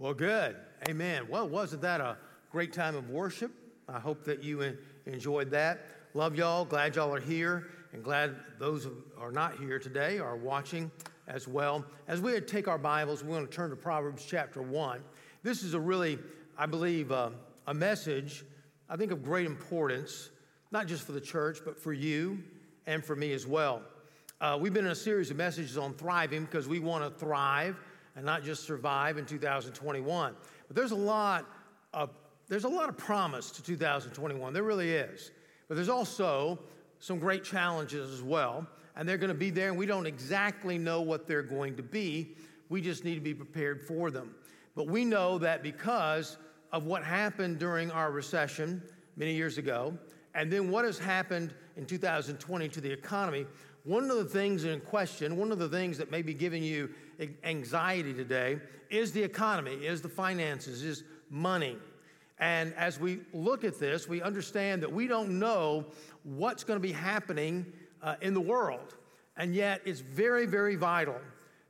Well, good. Amen. Well, wasn't that a great time of worship? I hope that you enjoyed that. Love y'all. Glad y'all are here, and glad those who are not here today are watching as well. As we take our Bibles, we're going to turn to Proverbs chapter 1. This is a really, I believe, uh, a message, I think, of great importance, not just for the church, but for you and for me as well. Uh, we've been in a series of messages on thriving because we want to thrive and not just survive in 2021. But there's a lot of there's a lot of promise to 2021. There really is. But there's also some great challenges as well, and they're going to be there, and we don't exactly know what they're going to be. We just need to be prepared for them. But we know that because of what happened during our recession many years ago, and then what has happened in 2020 to the economy, one of the things in question, one of the things that may be giving you anxiety today is the economy, is the finances, is money. And as we look at this, we understand that we don't know what's going to be happening uh, in the world. And yet, it's very, very vital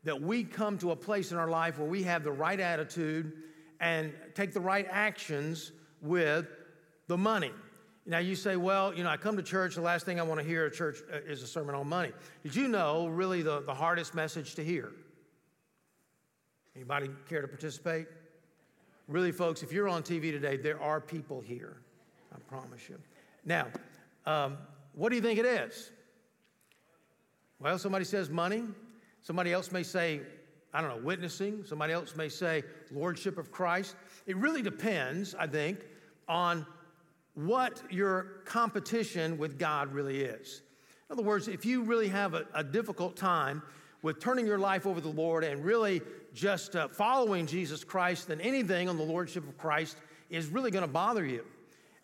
that we come to a place in our life where we have the right attitude and take the right actions with the money. Now, you say, well, you know, I come to church, the last thing I want to hear at church uh, is a sermon on money. Did you know, really, the, the hardest message to hear? Anybody care to participate? Really, folks, if you're on TV today, there are people here. I promise you. Now, um, what do you think it is? Well, somebody says money. Somebody else may say, I don't know, witnessing. Somebody else may say lordship of Christ. It really depends, I think, on what your competition with God really is. In other words, if you really have a, a difficult time with turning your life over to the Lord and really just uh, following Jesus Christ, then anything on the Lordship of Christ is really going to bother you.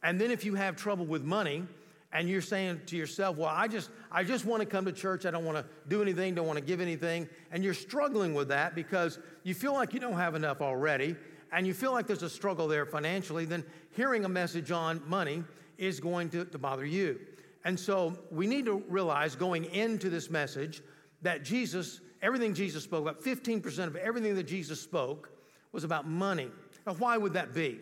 And then if you have trouble with money, and you're saying to yourself, well, I just, I just want to come to church. I don't want to do anything, don't want to give anything. And you're struggling with that because you feel like you don't have enough already and you feel like there's a struggle there financially, then hearing a message on money is going to, to bother you. And so we need to realize going into this message that Jesus, everything Jesus spoke about, 15% of everything that Jesus spoke was about money. Now, why would that be?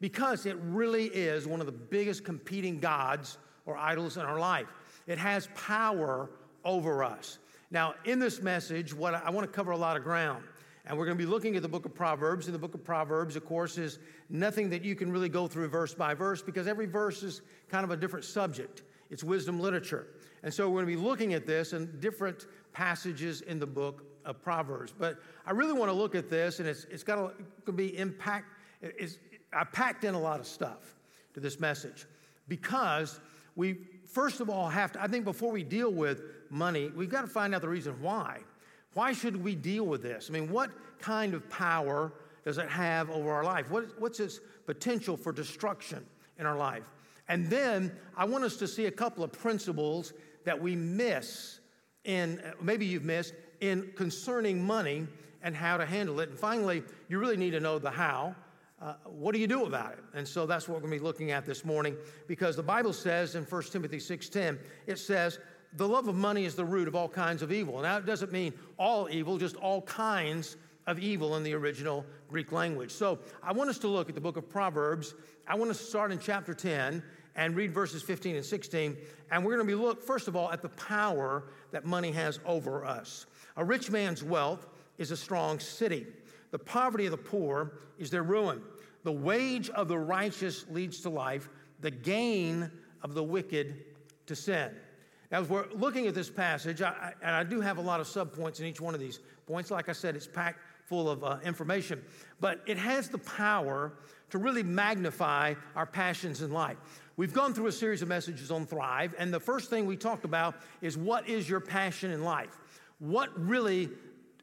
Because it really is one of the biggest competing gods or idols in our life. It has power over us. Now, in this message, what I, I want to cover a lot of ground. And we're going to be looking at the book of Proverbs. And the book of Proverbs, of course, is nothing that you can really go through verse by verse because every verse is kind of a different subject. It's wisdom literature. And so we're going to be looking at this in different passages in the book of Proverbs. But I really want to look at this, and it's, it's got to, be impact. It's, I packed in a lot of stuff to this message because we, first of all, have to, I think before we deal with money, we've got to find out the reason why. Why should we deal with this? I mean, what kind of power does it have over our life? What, what's its potential for destruction in our life? And then I want us to see a couple of principles that we miss in, maybe you've missed, in concerning money and how to handle it. And finally, you really need to know the how. Uh, what do you do about it? And so that's what we're going to be looking at this morning because the Bible says in 1 Timothy 6:10, it says, the love of money is the root of all kinds of evil. Now, it doesn't mean all evil, just all kinds of evil in the original Greek language. So, I want us to look at the book of Proverbs. I want us to start in chapter 10 and read verses 15 and 16. And we're going to be look first of all at the power that money has over us. A rich man's wealth is a strong city. The poverty of the poor is their ruin. The wage of the righteous leads to life, the gain of the wicked to sin. As we're looking at this passage, I, and I do have a lot of subpoints in each one of these points. Like I said, it's packed full of uh, information, but it has the power to really magnify our passions in life. We've gone through a series of messages on Thrive, and the first thing we talked about is what is your passion in life? What really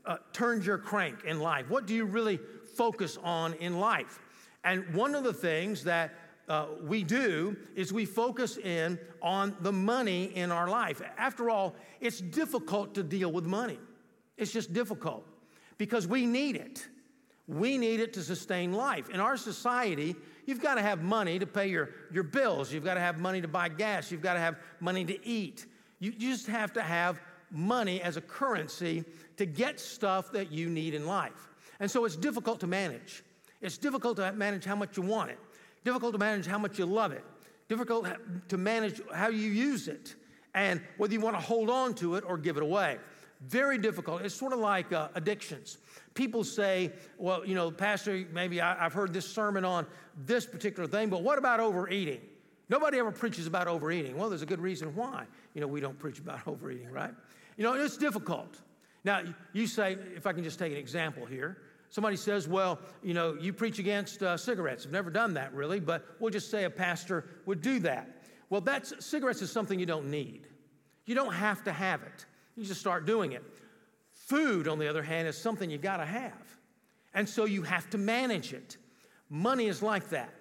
uh, turns your crank in life? What do you really focus on in life? And one of the things that uh, we do is we focus in on the money in our life. After all, it's difficult to deal with money. It's just difficult because we need it. We need it to sustain life. In our society, you've got to have money to pay your, your bills. You've got to have money to buy gas. You've got to have money to eat. You, you just have to have money as a currency to get stuff that you need in life. And so it's difficult to manage. It's difficult to manage how much you want it, difficult to manage how much you love it, difficult to manage how you use it, and whether you want to hold on to it or give it away. Very difficult. It's sort of like uh, addictions. People say, well, you know, Pastor, maybe I, I've heard this sermon on this particular thing, but what about overeating? Nobody ever preaches about overeating. Well, there's a good reason why. You know, we don't preach about overeating, right? You know, it's difficult. Now, you say, if I can just take an example here, somebody says, well, you know, you preach against uh, cigarettes. I've never done that really, but we'll just say a pastor would do that. Well, that's, cigarettes is something you don't need. You don't have to have it. You just start doing it. Food, on the other hand, is something you got to have. And so you have to manage it. Money is like that.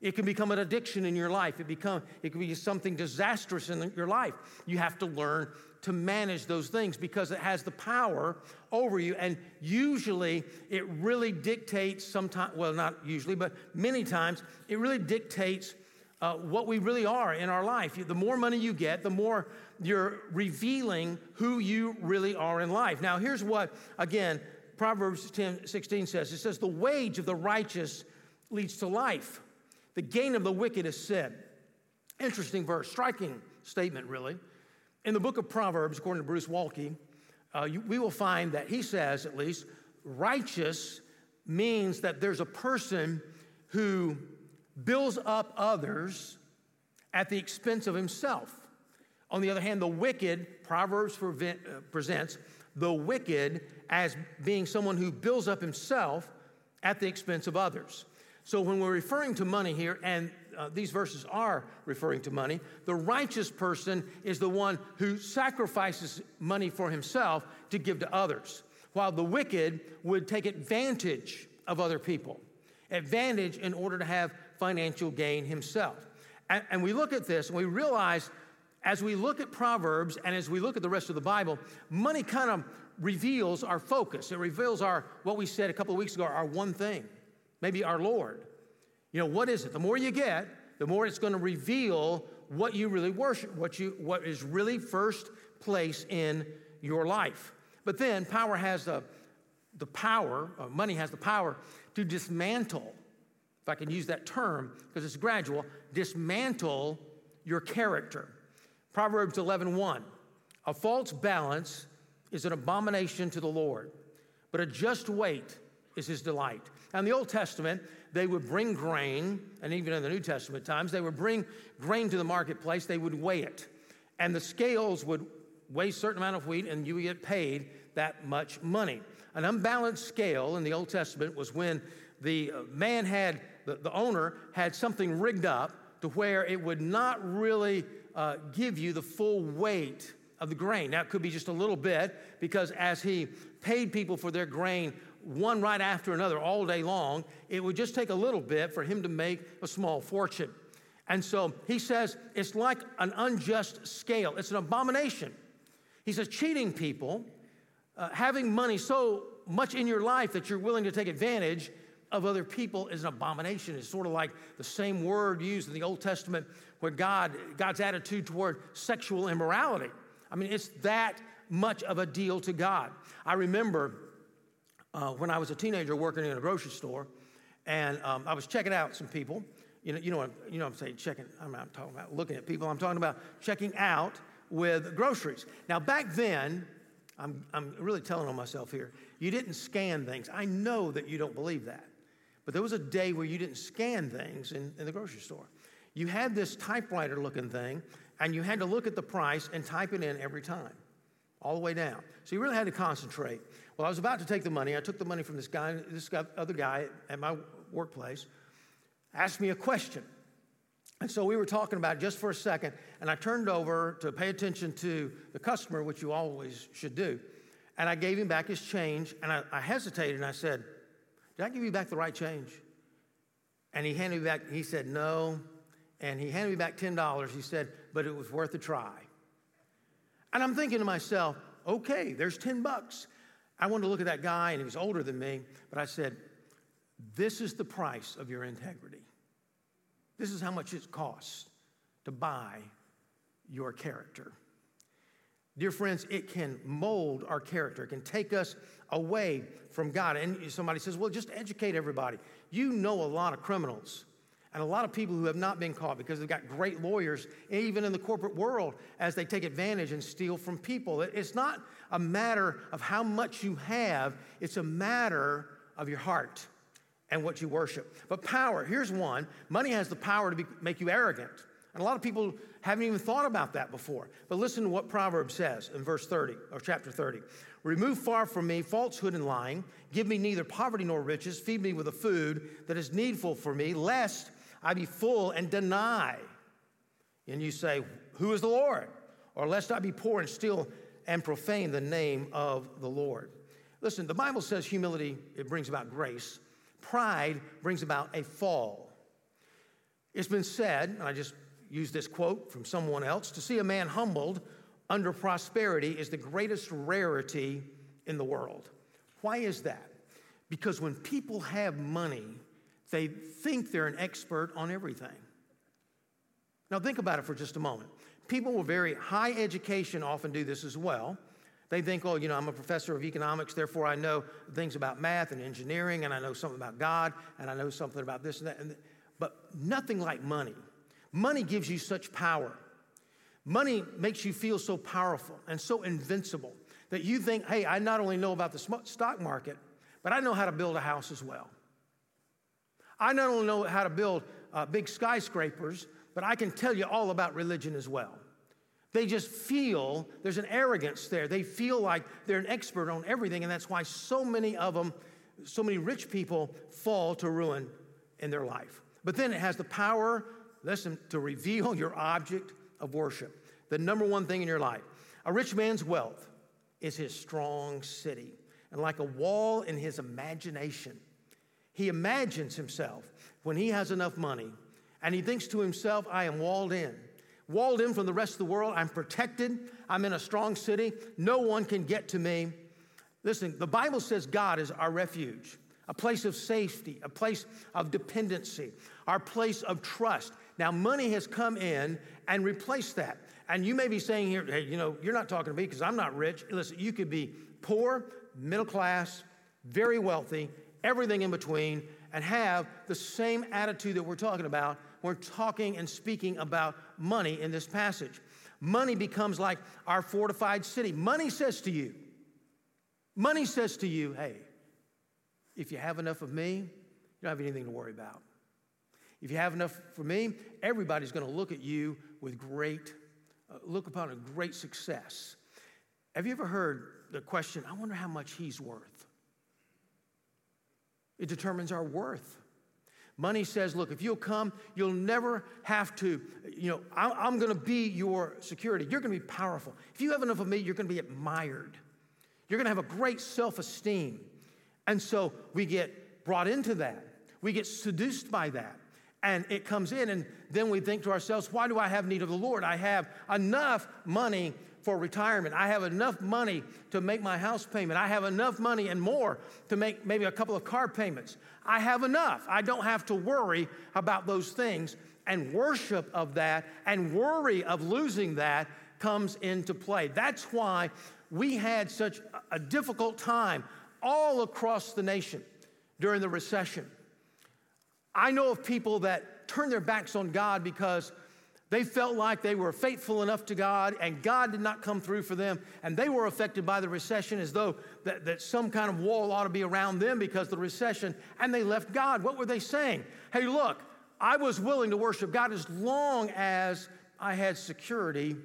It can become an addiction in your life. It, become, it can be something disastrous in your life. You have to learn to manage those things because it has the power over you. And usually it really dictates sometimes, well, not usually, but many times, it really dictates uh, what we really are in our life. The more money you get, the more you're revealing who you really are in life. Now, here's what, again, Proverbs 10 16 says it says, The wage of the righteous leads to life, the gain of the wicked is sin. Interesting verse, striking statement, really. In the book of Proverbs, according to Bruce Waltke, uh, you, we will find that he says, at least, righteous means that there's a person who builds up others at the expense of himself. On the other hand, the wicked, Proverbs uh, presents the wicked as being someone who builds up himself at the expense of others. So when we're referring to money here, and uh, these verses are referring to money, the righteous person is the one who sacrifices money for himself to give to others, while the wicked would take advantage of other people, advantage in order to have financial gain himself. And, and we look at this and we realize as we look at Proverbs and as we look at the rest of the Bible, money kind of reveals our focus. It reveals our, what we said a couple of weeks ago, our one thing, maybe our Lord. You know, what is it? The more you get, the more it's going to reveal what you really worship, what, you, what is really first place in your life. But then power has the, the power, uh, money has the power to dismantle, if I can use that term because it's gradual, dismantle your character. Proverbs 11:1. 1, a false balance is an abomination to the Lord, but a just weight is his delight. Now, the Old Testament, they would bring grain, and even in the New Testament times, they would bring grain to the marketplace, they would weigh it. And the scales would weigh a certain amount of wheat, and you would get paid that much money. An unbalanced scale in the Old Testament was when the uh, man had, the, the owner had something rigged up to where it would not really uh, give you the full weight of the grain. Now, it could be just a little bit because as he paid people for their grain one right after another all day long, it would just take a little bit for him to make a small fortune. And so he says it's like an unjust scale, it's an abomination. He says cheating people, uh, having money so much in your life that you're willing to take advantage of other people is an abomination. It's sort of like the same word used in the Old Testament where God, God's attitude toward sexual immorality. I mean, it's that much of a deal to God. I remember uh, when I was a teenager working in a grocery store, and um, I was checking out some people. You know, you know, what, you know what I'm saying, checking, I'm not talking about looking at people, I'm talking about checking out with groceries. Now, back then, I'm, I'm really telling on myself here, you didn't scan things. I know that you don't believe that. But there was a day where you didn't scan things in, in the grocery store. You had this typewriter looking thing, and you had to look at the price and type it in every time, all the way down. So you really had to concentrate. Well, I was about to take the money. I took the money from this guy, this other guy at my workplace, asked me a question. And so we were talking about just for a second, and I turned over to pay attention to the customer, which you always should do. And I gave him back his change, and I, I hesitated and I said, did I give you back the right change? And he handed me back, he said, No. And he handed me back $10. He said, But it was worth a try. And I'm thinking to myself, okay, there's 10 bucks. I wanted to look at that guy, and he was older than me, but I said, This is the price of your integrity. This is how much it costs to buy your character. dear friends, it can mold our character. It can take us away from God. And somebody says, well, just educate everybody. You know a lot of criminals and a lot of people who have not been caught because they've got great lawyers, even in the corporate world, as they take advantage and steal from people. It's not a matter of how much you have, it's a matter of your heart and what you worship. But power, here's one money has the power to be, make you arrogant. And a lot of people haven't even thought about that before. But listen to what Proverbs says in verse 30, or chapter 30. Remove far from me falsehood and lying. Give me neither poverty nor riches. Feed me with the food that is needful for me, lest I be full and deny. And you say, Who is the Lord? Or lest I be poor and steal and profane the name of the Lord. Listen, the Bible says humility, it brings about grace. Pride brings about a fall. It's been said, and I just use this quote from someone else to see a man humbled under prosperity is the greatest rarity in the world. Why is that? Because when people have money, they think they're an expert on everything. Now, think about it for just a moment. People with very high education often do this as well. They think, oh, you know, I'm a professor of economics, therefore I know things about math and engineering, and I know something about God, and I know something about this and that. And but nothing like money. Money gives you such power. Money makes you feel so powerful and so invincible that you think, hey, I not only know about the stock market, but I know how to build a house as well. I not only know how to build uh, big skyscrapers, but I can tell you all about religion as well. They just feel there's an arrogance there. They feel like they're an expert on everything, and that's why so many of them, so many rich people, fall to ruin in their life. But then it has the power, listen, to reveal your object of worship. The number one thing in your life. A rich man's wealth is his strong city, and like a wall in his imagination. He imagines himself when he has enough money and he thinks to himself, I am walled in. Walled in from the rest of the world. I'm protected. I'm in a strong city. No one can get to me. Listen, the Bible says God is our refuge, a place of safety, a place of dependency, our place of trust. Now, money has come in and replaced that. And you may be saying here, hey, you know, you're not talking to me because I'm not rich. Listen, you could be poor, middle class, very wealthy, everything in between, and have the same attitude that we're talking about. We're talking and speaking about money in this passage. Money becomes like our fortified city. Money says to you, money says to you, hey, if you have enough of me, you don't have anything to worry about. If you have enough for me, everybody's going to look at you with great, uh, look upon a great success. Have you ever heard the question, I wonder how much he's worth? It determines our worth. Money says, look, if you'll come, you'll never have to, you know, I'm going to be your security. You're going to be powerful. If you have enough of me, you're going to be admired. You're going to have a great self esteem. And so we get brought into that. We get seduced by that. And it comes in, and then we think to ourselves, why do I have need of the Lord? I have enough money for retirement. I have enough money to make my house payment. I have enough money and more to make maybe a couple of car payments. I have enough. I don't have to worry about those things. And worship of that and worry of losing that comes into play. That's why we had such a difficult time all across the nation during the recession. I know of people that turned their backs on God because they felt like they were faithful enough to God and God did not come through for them. And they were affected by the recession as though that, that some kind of wall ought to be around them because of the recession. And they left God. What were they saying? Hey, look, I was willing to worship God as long as I had security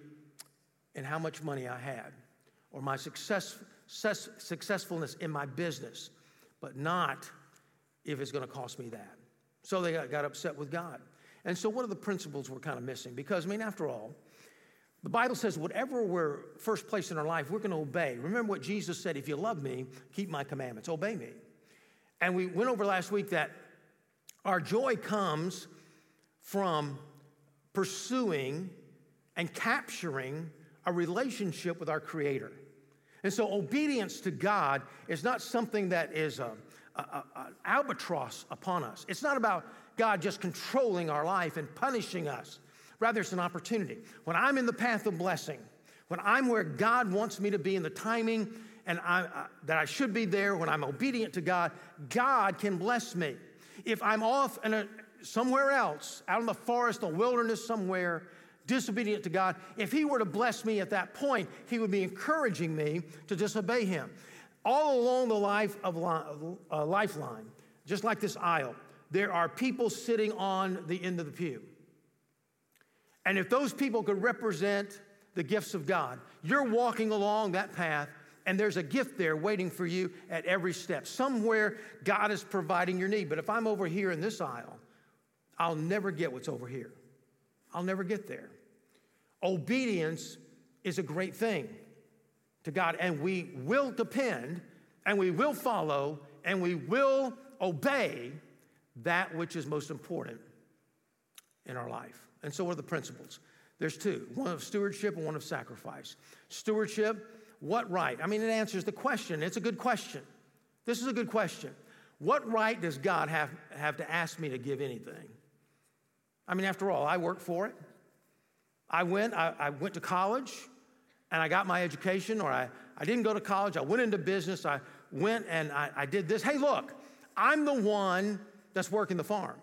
in how much money I had or my success, success, successfulness in my business, but not if it's going to cost me that. So they got, got upset with God. And so, what are the principles we're kind of missing? Because, I mean, after all, the Bible says, whatever we're first place in our life, we're going to obey. Remember what Jesus said if you love me, keep my commandments, obey me. And we went over last week that our joy comes from pursuing and capturing a relationship with our Creator. And so, obedience to God is not something that is uh, uh, uh, an albatross upon us. It's not about God just controlling our life and punishing us. Rather, it's an opportunity. When I'm in the path of blessing, when I'm where God wants me to be in the timing and I, uh, that I should be there, when I'm obedient to God, God can bless me. If I'm off in a, somewhere else, out in the forest, the wilderness somewhere, disobedient to God, if He were to bless me at that point, He would be encouraging me to disobey Him. All along the life of uh, lifeline, just like this aisle, there are people sitting on the end of the pew. And if those people could represent the gifts of God, you're walking along that path and there's a gift there waiting for you at every step. Somewhere God is providing your need. But if I'm over here in this aisle, I'll never get what's over here. I'll never get there. Obedience is a great thing to God, and we will depend, and we will follow, and we will obey that which is most important in our life. And so, are the principles? There's two one of stewardship and one of sacrifice. Stewardship, what right? I mean, it answers the question. It's a good question. This is a good question. What right does God have, have to ask me to give anything? I mean, after all, I work for it. I went, I, I went to college and I got my education, or I, I didn't go to college, I went into business, I went and I, I did this. Hey, look, I'm the one that's working the farm.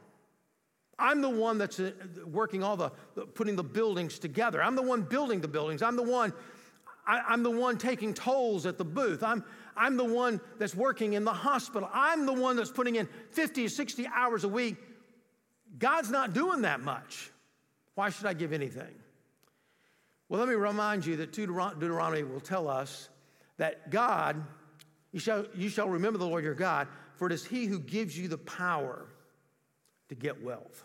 I'm the one that's uh, working all the, putting the buildings together. I'm the one building the buildings. I'm the one, I, am the one taking tolls at the booth. I'm, I'm the one that's working in the hospital. I'm the one that's putting in 50 or 60 hours a week. God's not doing that much. Why should I give anything? Well, let me remind you that Deuteronomy will tell us that God, you shall, you shall remember the Lord your God, for it is He who gives you the power to get wealth.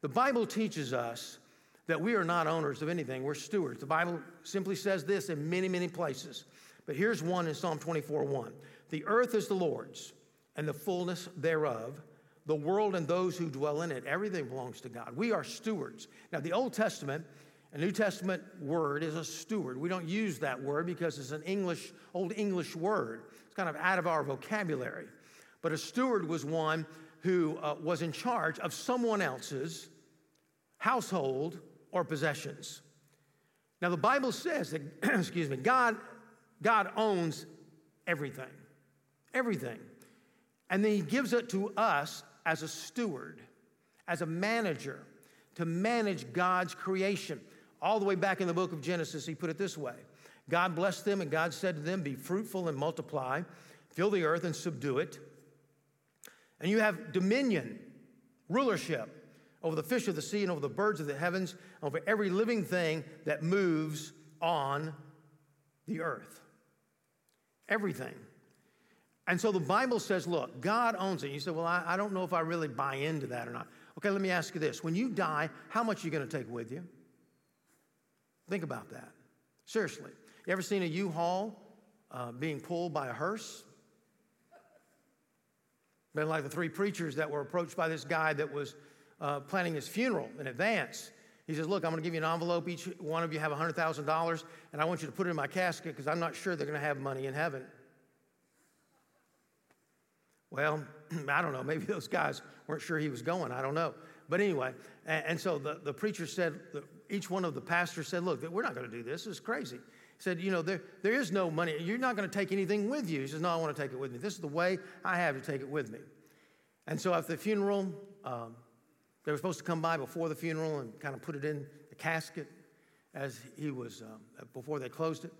The Bible teaches us that we are not owners of anything, we're stewards. The Bible simply says this in many, many places. But here's one in Psalm 24 1. The earth is the Lord's, and the fullness thereof, the world and those who dwell in it. Everything belongs to God. We are stewards. Now, the Old Testament, a New Testament word is a steward. We don't use that word because it's an English, Old English word. Kind of out of our vocabulary. But a steward was one who uh, was in charge of someone else's household or possessions. Now, the Bible says that, excuse me, God, God owns everything, everything. And then He gives it to us as a steward, as a manager, to manage God's creation. All the way back in the book of Genesis, He put it this way God blessed them, and God said to them, Be fruitful and multiply, fill the earth and subdue it and you have dominion, rulership over the fish of the sea and over the birds of the heavens, over every living thing that moves on the earth. Everything. And so the Bible says, look, God owns it. You say, well, I, I don't know if I really buy into that or not. Okay, let me ask you this. When you die, how much are you going to take with you? Think about that. Seriously. You ever seen a U-Haul uh, being pulled by a hearse? Been like the three preachers that were approached by this guy that was uh, planning his funeral in advance. He says, Look, I'm going to give you an envelope. Each one of you have $100,000, and I want you to put it in my casket because I'm not sure they're going to have money in heaven. Well, I don't know. Maybe those guys weren't sure he was going. I don't know. But anyway, and, and so the, the preacher said, the, each one of the pastors said, Look, we're not going to do this. This is crazy said, You know, there, there is no money. You're not going to take anything with you. He says, No, I want to take it with me. This is the way I have to take it with me. And so after the funeral, um, they were supposed to come by before the funeral and kind of put it in the casket as he was, um, before they closed it.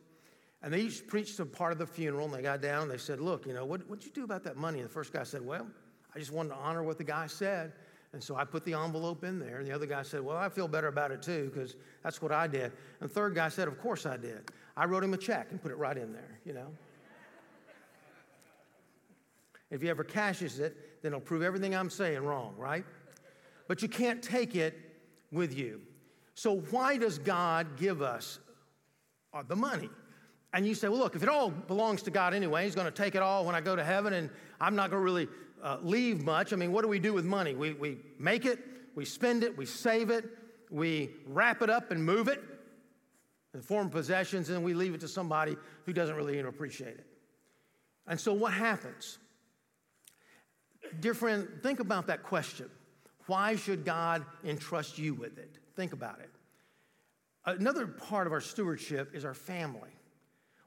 And they each preached a part of the funeral, and they got down and they said, Look, you know, what, what'd you do about that money? And the first guy said, Well, I just wanted to honor what the guy said. And so I put the envelope in there. And the other guy said, Well, I feel better about it too, because that's what I did. And the third guy said, Of course I did. I wrote him a check and put it right in there, you know. if he ever cashes it, then it'll prove everything I'm saying wrong, right? But you can't take it with you. So, why does God give us uh, the money? And you say, well, look, if it all belongs to God anyway, He's going to take it all when I go to heaven, and I'm not going to really uh, leave much. I mean, what do we do with money? We, we make it, we spend it, we save it, we wrap it up and move it and form possessions, and we leave it to somebody who doesn't really appreciate it. And so, what happens? Dear friend, think about that question. Why should God entrust you with it? Think about it. another part of our stewardship is our family.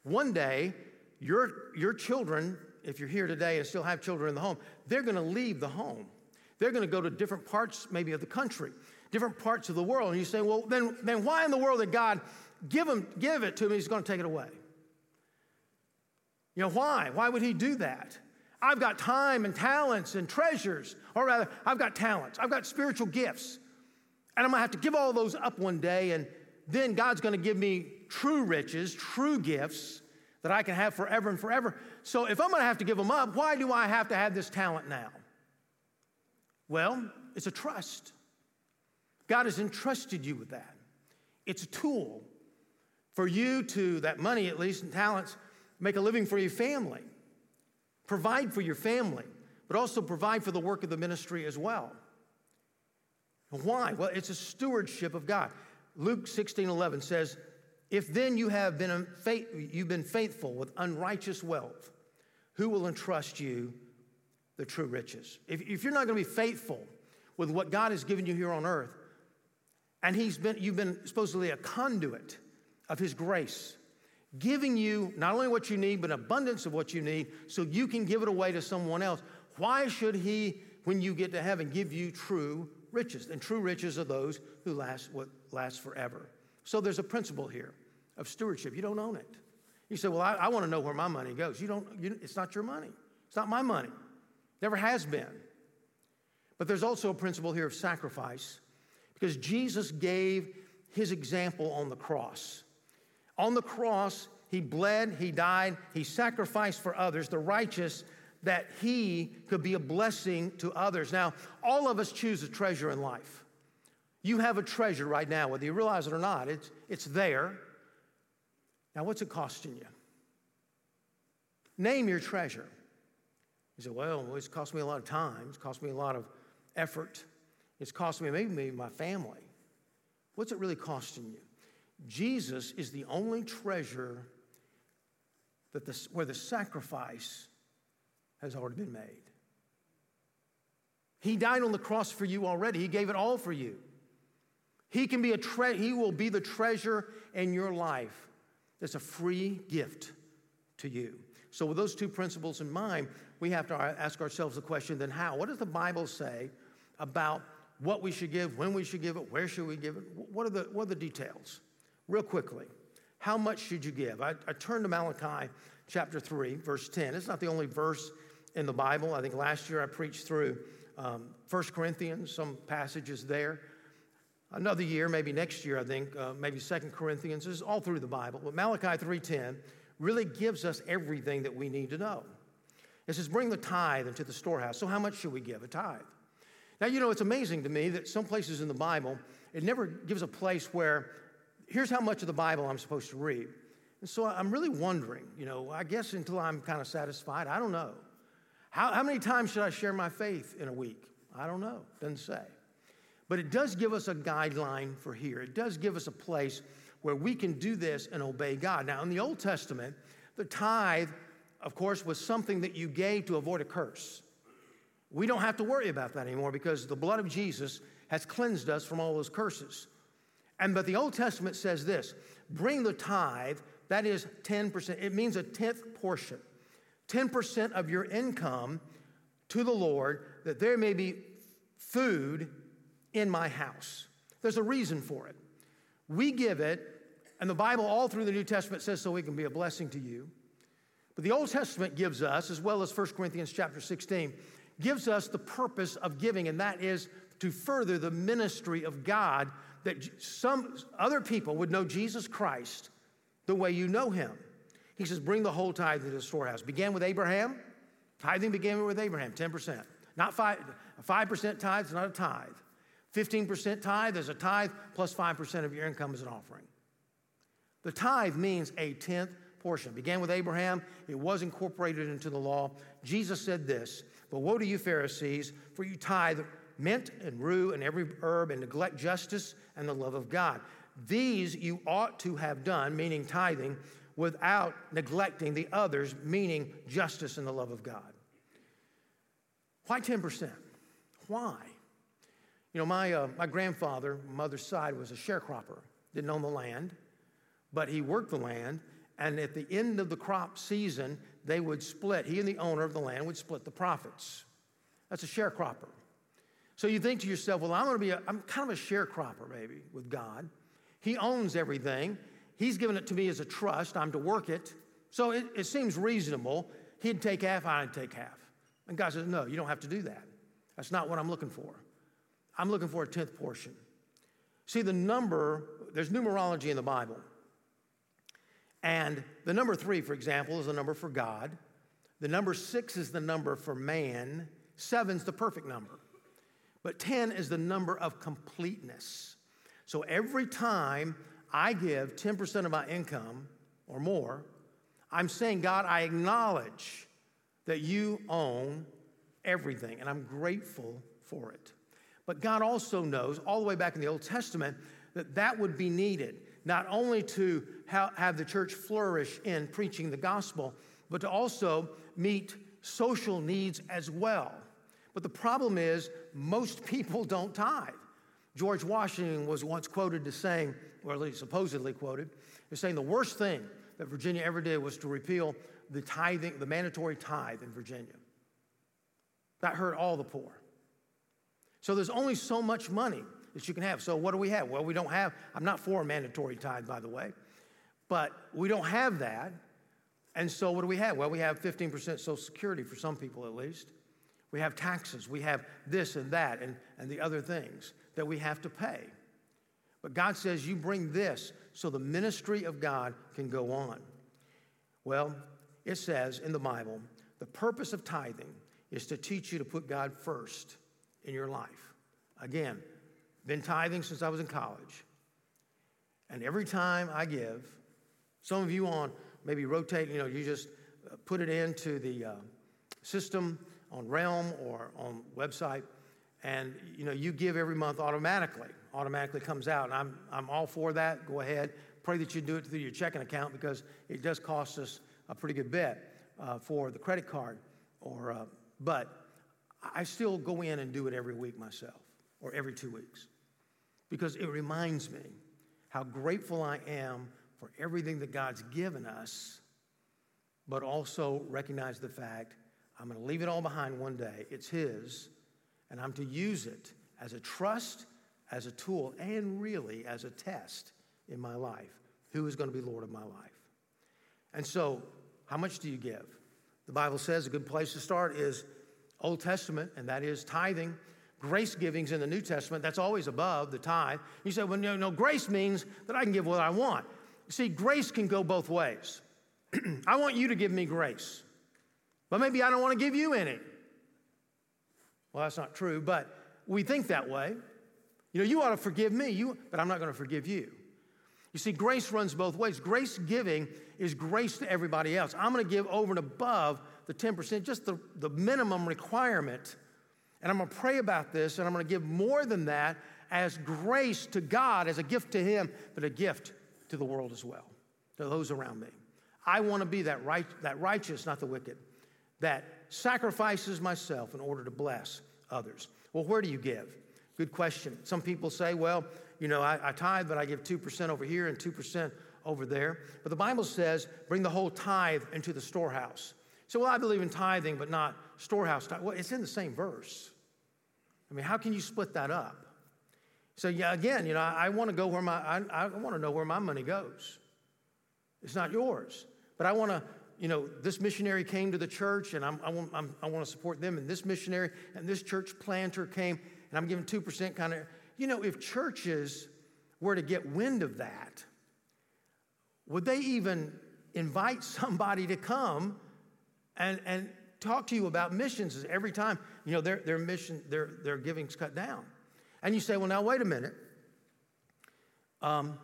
One day, your, your children, if you're here today and still have children in the home, they're going to leave the home. They're going to go to different parts, maybe, of the country, different parts of the world. And you say, well, then, then why in the world did God give, him, give it to me? He's going to take it away. You know, why? Why would He do that? I've got time and talents and treasures, or rather, I've got talents, I've got spiritual gifts. And I'm gonna have to give all those up one day, and then God's gonna give me true riches, true gifts that I can have forever and forever. So if I'm gonna have to give them up, why do I have to have this talent now? Well, it's a trust. God has entrusted you with that. It's a tool for you to, that money at least, and talents, make a living for your family, provide for your family, but also provide for the work of the ministry as well. Why? Well, it's a stewardship of God. Luke 16 11 says, If then you have been, you've been faithful with unrighteous wealth, who will entrust you the true riches? If, if you're not going to be faithful with what God has given you here on earth, and he's been, you've been supposedly a conduit of His grace, giving you not only what you need, but abundance of what you need so you can give it away to someone else. Why should He, when you get to heaven, give you true riches? And true riches are those who last what lasts forever. So there's a principle here of stewardship. You don't own it. You say, Well, I, I want to know where my money goes. You don't, you, it's not your money. It's not my money. Never has been. But there's also a principle here of sacrifice because Jesus gave his example on the cross. On the cross, he bled, he died, he sacrificed for others, the righteous, that he could be a blessing to others. Now, all of us choose a treasure in life. You have a treasure right now, whether you realize it or not, it's, it's there. Now, what's it costing you? Name your treasure. You say, well, it's cost me a lot of time, it's cost me a lot of effort, it's cost me maybe my family. What's it really costing you? Jesus is the only treasure that the, where the sacrifice has already been made. He died on the cross for you already. He gave it all for you. He can be a tre- he will be the treasure in your life. That's a free gift to you. So with those two principles in mind, we have to ask ourselves the question then how? What does the Bible say about what we should give, when we should give it, where should we give it? What are the, what are the details? Real quickly, how much should you give? I, I to Malachi chapter 3, verse 10. It's not the only verse in the Bible. I think last year I preached through um, 1 Corinthians, some passages there. Another year, maybe next year, I think, uh, maybe 2 Corinthians. is all through the Bible. But Malachi 3.10 really gives us everything that we need to know. It says, bring the tithe into the storehouse. So how much should we give? A tithe. Now, you know, it's amazing to me that some places in the Bible, it never gives a place where here's how much of the Bible I'm supposed to read. And so I'm really wondering, you know, I guess until I'm kind of satisfied, I don't know. How, how many times should I share my faith in a week? I don't know, doesn't say. But it does give us a guideline for here. It does give us a place where we can do this and obey God. Now, in the Old Testament, the tithe, of course, was something that you gave to avoid a curse. We don't have to worry about that anymore because the blood of Jesus has cleansed us from all those curses. And but the Old Testament says this bring the tithe, that is 10%. It means a tenth portion, 10% of your income to the Lord, that there may be food in my house. There's a reason for it. We give it, and the Bible all through the New Testament says so we can be a blessing to you. But the Old Testament gives us, as well as 1 Corinthians chapter 16, gives us the purpose of giving, and that is to further the ministry of God that some other people would know Jesus Christ the way you know him. He says, bring the whole tithe into the storehouse. Began with Abraham. Tithing began with Abraham, 10%. Not 5, 5% tithe is not a tithe. 15% tithe is a tithe plus 5% of your income is an offering. The tithe means a tenth portion. Began with Abraham, it was incorporated into the law. Jesus said this But woe to you, Pharisees, for you tithe mint and rue and every herb and neglect justice and the love of God. These you ought to have done, meaning tithing, without neglecting the others, meaning justice and the love of God. Why 10%? Why? You know, my, uh, my grandfather, mother's side, was a sharecropper. didn't own the land, but he worked the land. And at the end of the crop season, they would split, he and the owner of the land would split the profits. That's a sharecropper. So you think to yourself, well, I'm going to be, a, I'm kind of a sharecropper, maybe, with God. He owns everything. He's given it to me as a trust. I'm to work it. So it, it seems reasonable. He'd take half, I'd take half. And God says, no, you don't have to do that. That's not what I'm looking for. I'm looking for a tenth portion. See, the number, there's numerology in the Bible. And the number three, for example, is the number for God. The number six is the number for man. Seven's the perfect number. But 10 is the number of completeness. So every time I give 10% of my income or more, I'm saying, God, I acknowledge that you own everything, and I'm grateful for it. But God also knows, all the way back in the Old Testament, that that would be needed, not only to have the church flourish in preaching the gospel, but to also meet social needs as well. But the problem is, most people don't tithe. George Washington was once quoted as saying, or at least supposedly quoted, as saying the worst thing that Virginia ever did was to repeal the tithing, the mandatory tithe in Virginia. That hurt all the poor. So there's only so much money that you can have. So what do we have? Well, we don't have, I'm not for a mandatory tithe, by the way, but we don't have that. And so what do we have? Well, we have 15% Social Security for some people at least. We have taxes. We have this and that and, and the other things that we have to pay. But God says, You bring this so the ministry of God can go on. Well, it says in the Bible, the purpose of tithing is to teach you to put God first in your life. Again, been tithing since I was in college. And every time I give, some of you on maybe rotate, you know, you just uh, put it into the uh, system on Realm or on website, and you know, you give every month automatically. Automatically comes out. And I'm, I'm all for that. Go ahead. Pray that you do it through your checking account because it does cost us a pretty good bit uh, for the credit card. Or, uh, but I still go in and do it every week myself or every two weeks because it reminds me how grateful I am for everything that God's given us, but also recognize the fact I'm going to leave it all behind one day. It's His, and I'm to use it as a trust, as a tool, and really as a test in my life. Who is going to be Lord of my life? And so, how much do you give? The Bible says a good place to start is Old Testament, and that is tithing. Grace giving's in the New Testament. That's always above the tithe. You say, well, no, no, grace means that I can give what I want. See, grace can go both ways. I want you to give me grace, but maybe I don't want to give you any. Well, that's not true, but we think that way. You know, you ought to forgive me, you, but I'm not going to forgive you. You see, grace runs both ways. Grace giving is grace to everybody else. I'm going to give over and above the 10%, just the, the minimum requirement. And I'm going to pray about this, and I'm going to give more than that as grace to God, as a gift to Him, but a gift to the world as well, to those around me. I want to be that, right, that righteous, not the wicked, that sacrifices myself in order to bless others. Well, where do you give? Good question. Some people say, well, you know, I, I tithe, but I give 2% over here and 2% over there. But the Bible says, bring the whole tithe into the storehouse. So, well, I believe in tithing, but not storehouse tithe. Well, it's in the same verse. I mean, how can you split that up? So, yeah, again, you know, I, I want to go where my, I, I want to know where my money goes. It's not yours. But I want to, you know, this missionary came to the church and I'm, I, want, I'm, I want to support them. And this missionary and this church planter came and I'm giving 2% kind of, you know, if churches were to get wind of that, would they even invite somebody to come and, and talk to you about missions every time, you know, their, their mission, their, their giving's cut down. And you say, well, now, wait a minute. Um,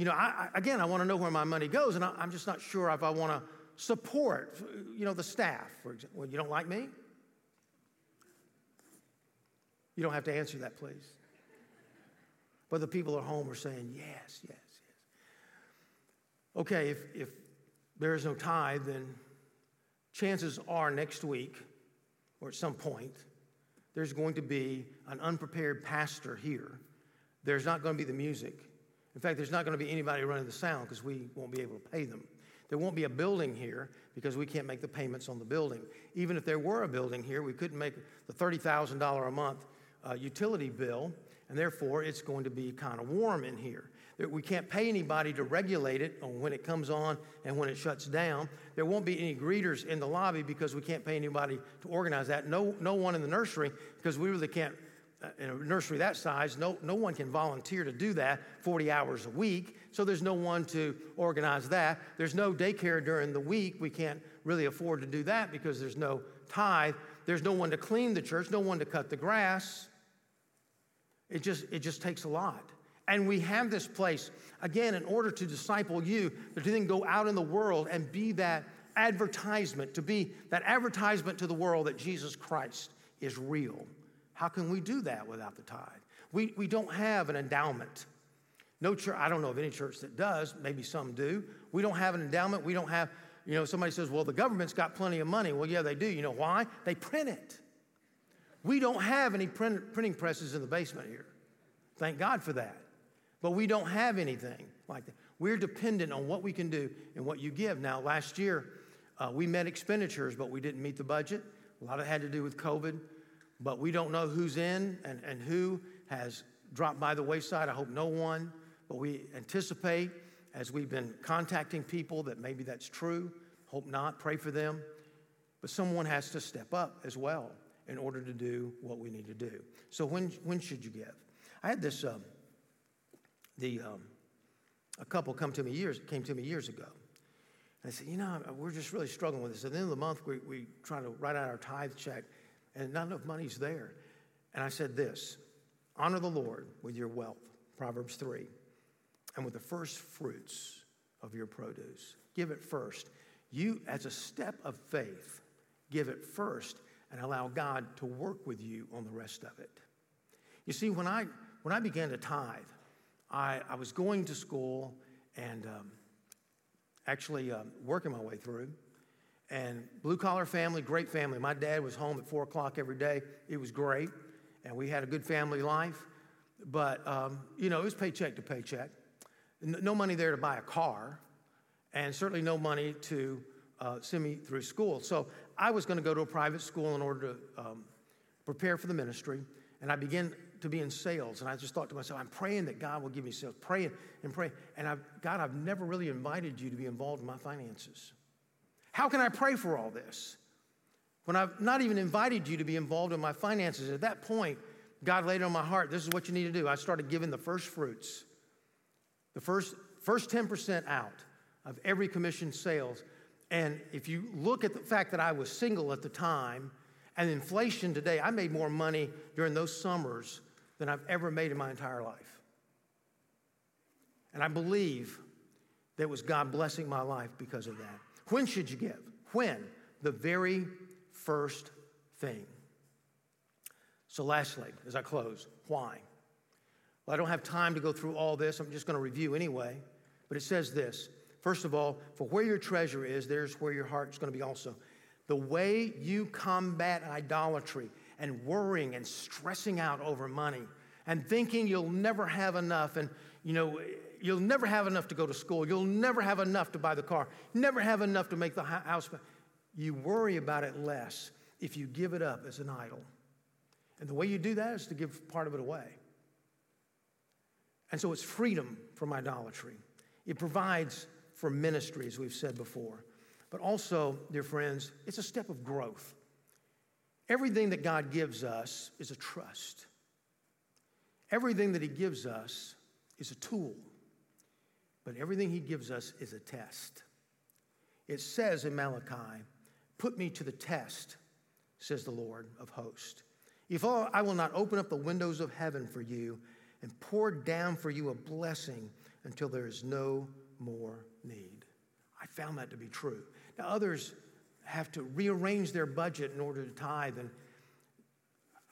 you know, I, again, I want to know where my money goes, and I, am just not sure if I want to support, you know, the staff, for example. Well, you don't like me? You don't have to answer that, please. But the people at home are saying, yes, yes, yes. Okay, if, if there is no tithe, then chances are next week or at some point, there's going to be an unprepared pastor here. There's not going to be the music. In fact, there's not going to be anybody running the sound because we won't be able to pay them. There won't be a building here because we can't make the payments on the building. Even if there were a building here, we couldn't make the $30,000 a month uh, utility bill, and therefore it's going to be kind of warm in here. We can't pay anybody to regulate it on when it comes on and when it shuts down. There won't be any greeters in the lobby because we can't pay anybody to organize that. No, no one in the nursery because we really can't in a nursery that size, no, no one can volunteer to do that 40 hours a week. So there's no one to organize that. There's no daycare during the week. We can't really afford to do that because there's no tithe. There's no one to clean the church, no one to cut the grass. It just, it just takes a lot. And we have this place, again, in order to disciple you, to then go out in the world and be that advertisement, to be that advertisement to the world that Jesus Christ is real. How can we do that without the tithe? We, we don't have an endowment. No church, I don't know of any church that does, maybe some do. We don't have an endowment. We don't have, you know, somebody says, well, the government's got plenty of money. Well, yeah, they do. You know why? They print it. We don't have any print, printing presses in the basement here. Thank God for that. But we don't have anything like that. We're dependent on what we can do and what you give. Now, last year, uh, we met expenditures, but we didn't meet the budget. A lot of it had to do with COVID but we don't know who's in and, and who has dropped by the wayside. I hope no one, but we anticipate as we've been contacting people that maybe that's true. Hope not, pray for them. But someone has to step up as well in order to do what we need to do. So when, when should you give? I had this, um, the, um, a couple come to me years, came to me years ago. And I said, you know, we're just really struggling with this. At the end of the month, we, we try to write out our tithe check and not enough money's there. And I said this honor the Lord with your wealth, Proverbs 3, and with the first fruits of your produce. Give it first. You, as a step of faith, give it first and allow God to work with you on the rest of it. You see, when I, when I began to tithe, I, I was going to school and um, actually um, working my way through and blue collar family, great family. My dad was home at four o'clock every day. It was great, and we had a good family life. But um, you know, it was paycheck to paycheck. No money there to buy a car, and certainly no money to uh, send me through school. So I was going to go to a private school in order to um, prepare for the ministry, and I began to be in sales. And I just thought to myself, I'm praying that God will give me sales, praying and praying. And I've, God, I've never really invited you to be involved in my finances. How can I pray for all this? When I've not even invited you to be involved in my finances, at that point, God laid on my heart, this is what you need to do. I started giving the first fruits, the first, first 10% out of every commission sales. And if you look at the fact that I was single at the time and inflation today, I made more money during those summers than I've ever made in my entire life. And I believe that was God blessing my life because of that. When should you give? When? The very first thing. So, lastly, as I close, why? Well, I don't have time to go through all this. I'm just going to review anyway. But it says this First of all, for where your treasure is, there's where your heart's going to be also. The way you combat idolatry and worrying and stressing out over money and thinking you'll never have enough and, you know, you'll never have enough to go to school. You'll never have enough to buy the car. Never have enough to make the house. You worry about it less if you give it up as an idol. And the way you do that is to give part of it away. And so it's freedom from idolatry. It provides for ministry, as we've said before. But also, dear friends, it's a step of growth. Everything that God gives us is a trust. Everything that He gives us is a tool. But everything he gives us is a test. It says in Malachi, Put me to the test, says the Lord of hosts. If I will not open up the windows of heaven for you and pour down for you a blessing until there is no more need. I found that to be true. Now, others have to rearrange their budget in order to tithe. And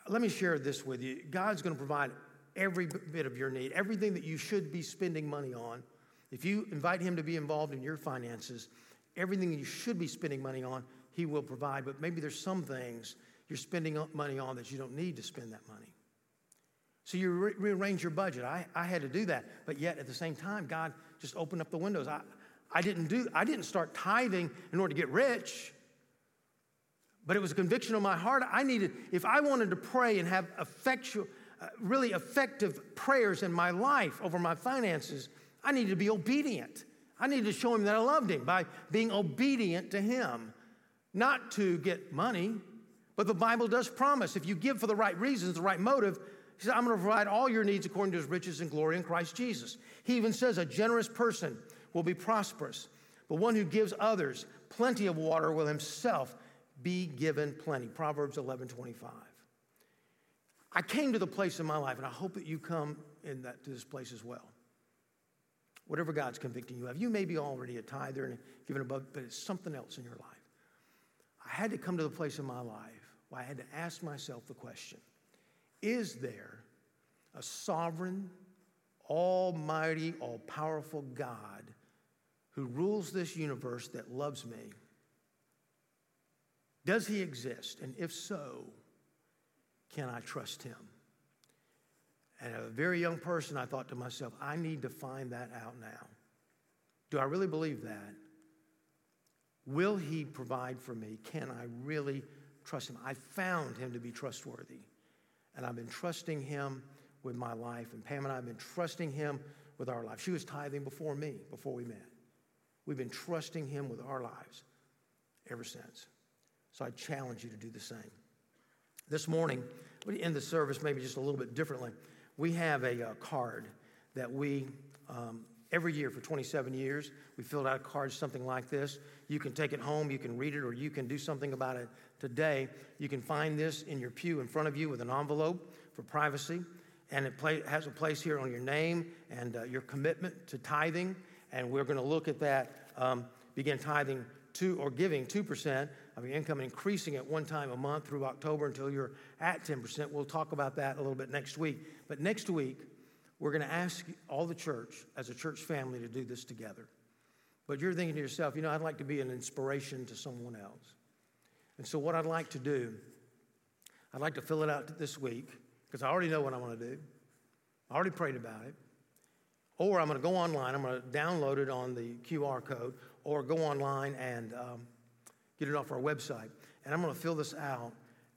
let me share this with you God's going to provide every bit of your need, everything that you should be spending money on if you invite him to be involved in your finances, everything you should be spending money on, he will provide. But maybe there's some things you're spending money on that you don't need to spend that money. So you re- rearrange your budget. I, I had to do that. But yet at the same time, God just opened up the windows. I, I didn't do, I didn't start tithing in order to get rich. But it was a conviction of my heart. I needed, if I wanted to pray and have effectual, uh, really effective prayers in my life over my finances, I needed to be obedient. I needed to show him that I loved him by being obedient to him, not to get money. But the Bible does promise if you give for the right reasons, the right motive, he said, I'm going to provide all your needs according to his riches and glory in Christ Jesus. He even says a generous person will be prosperous, but one who gives others plenty of water will himself be given plenty. Proverbs 11 25. I came to the place in my life, and I hope that you come in that, to this place as well. Whatever God's convicting you of, you may be already a tither and given above, but it's something else in your life. I had to come to the place in my life where I had to ask myself the question Is there a sovereign, almighty, all powerful God who rules this universe that loves me? Does he exist? And if so, can I trust him? And a very young person, I thought to myself, I need to find that out now. Do I really believe that? Will he provide for me? Can I really trust him? I found him to be trustworthy. And I've been trusting him with my life. And Pam and I have been trusting him with our life. She was tithing before me, before we met. We've been trusting him with our lives ever since. So I challenge you to do the same. This morning, we end the service maybe just a little bit differently. We have a uh, card that we, um, every year for 27 years, we filled out a card something like this. You can take it home, you can read it, or you can do something about it today. You can find this in your pew in front of you with an envelope for privacy. And it play, has a place here on your name and uh, your commitment to tithing. And we're going to look at that, um, begin tithing two or giving 2% of your income increasing it one time a month through October until you're at 10%. We'll talk about that a little bit next week. But next week, we're going to ask all the church as a church family to do this together. But you're thinking to yourself, you know, I'd like to be an inspiration to someone else. And so, what I'd like to do, I'd like to fill it out this week because I already know what I want to do. I already prayed about it. Or I'm going to go online, I'm going to download it on the QR code, or go online and um, get it off our website. And I'm going to fill this out.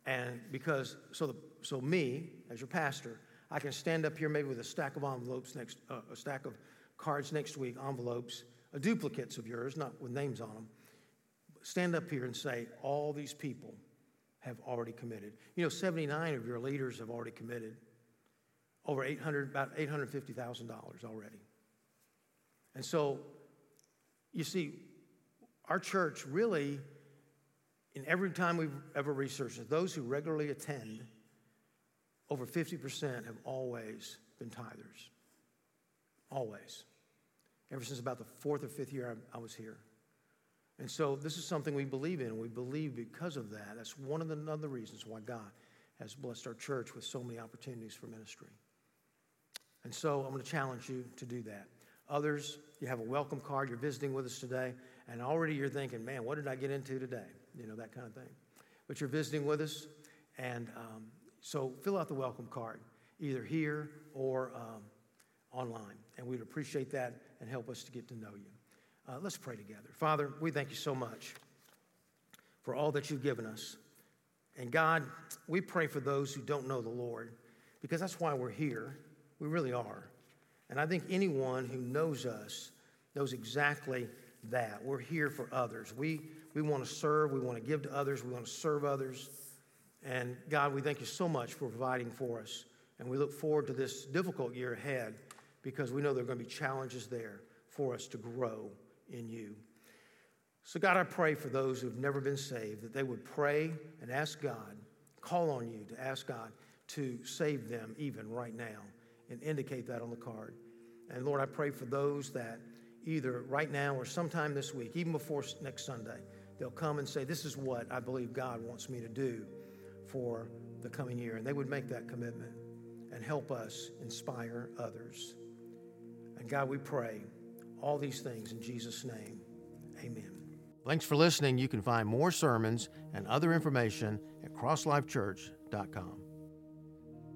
And because, so, the, so me, as your pastor, I can stand up here maybe with a stack of envelopes next, uh, a stack of cards next week, envelopes, uh, duplicates of yours, not with names on them. Stand up here and say, all these people have already committed. You know, 79 of your leaders have already committed over 800, about $850,000 already. And so, you see, our church really in every time we've ever researched it, those who regularly attend, over 50% have always been tithers. Always. Ever since about the fourth or fifth year I, I was here. And so this is something we believe in. We believe because of that. That's one of the other reasons why God has blessed our church with so many opportunities for ministry. And so I'm going to challenge you to do that. Others, you have a welcome card, you're visiting with us today, and already you're thinking, man, what did I get into today? You know, that kind of thing. But you're visiting with us, and um, so fill out the welcome card, either here or um, online. And we'd appreciate that and help us to get to know you. Uh, let's pray together. Father, we thank you so much for all that you've given us. And God, we pray for those who don't know the Lord because that's why we're here. We really are. And I think anyone who knows us knows exactly that. We're here for others. We we want to serve. We want to give to others. We want to serve others. And God, we thank you so much for providing for us. And we look forward to this difficult year ahead because we know there are going to be challenges there for us to grow in you. So, God, I pray for those who've never been saved that they would pray and ask God, call on you to ask God to save them even right now and indicate that on the card. And Lord, I pray for those that either right now or sometime this week, even before next Sunday, they'll come and say, This is what I believe God wants me to do for the coming year. And they would make that commitment and help us inspire others. And God, we pray all these things in Jesus' name. Amen. Thanks for listening. You can find more sermons and other information at crosslifechurch.com.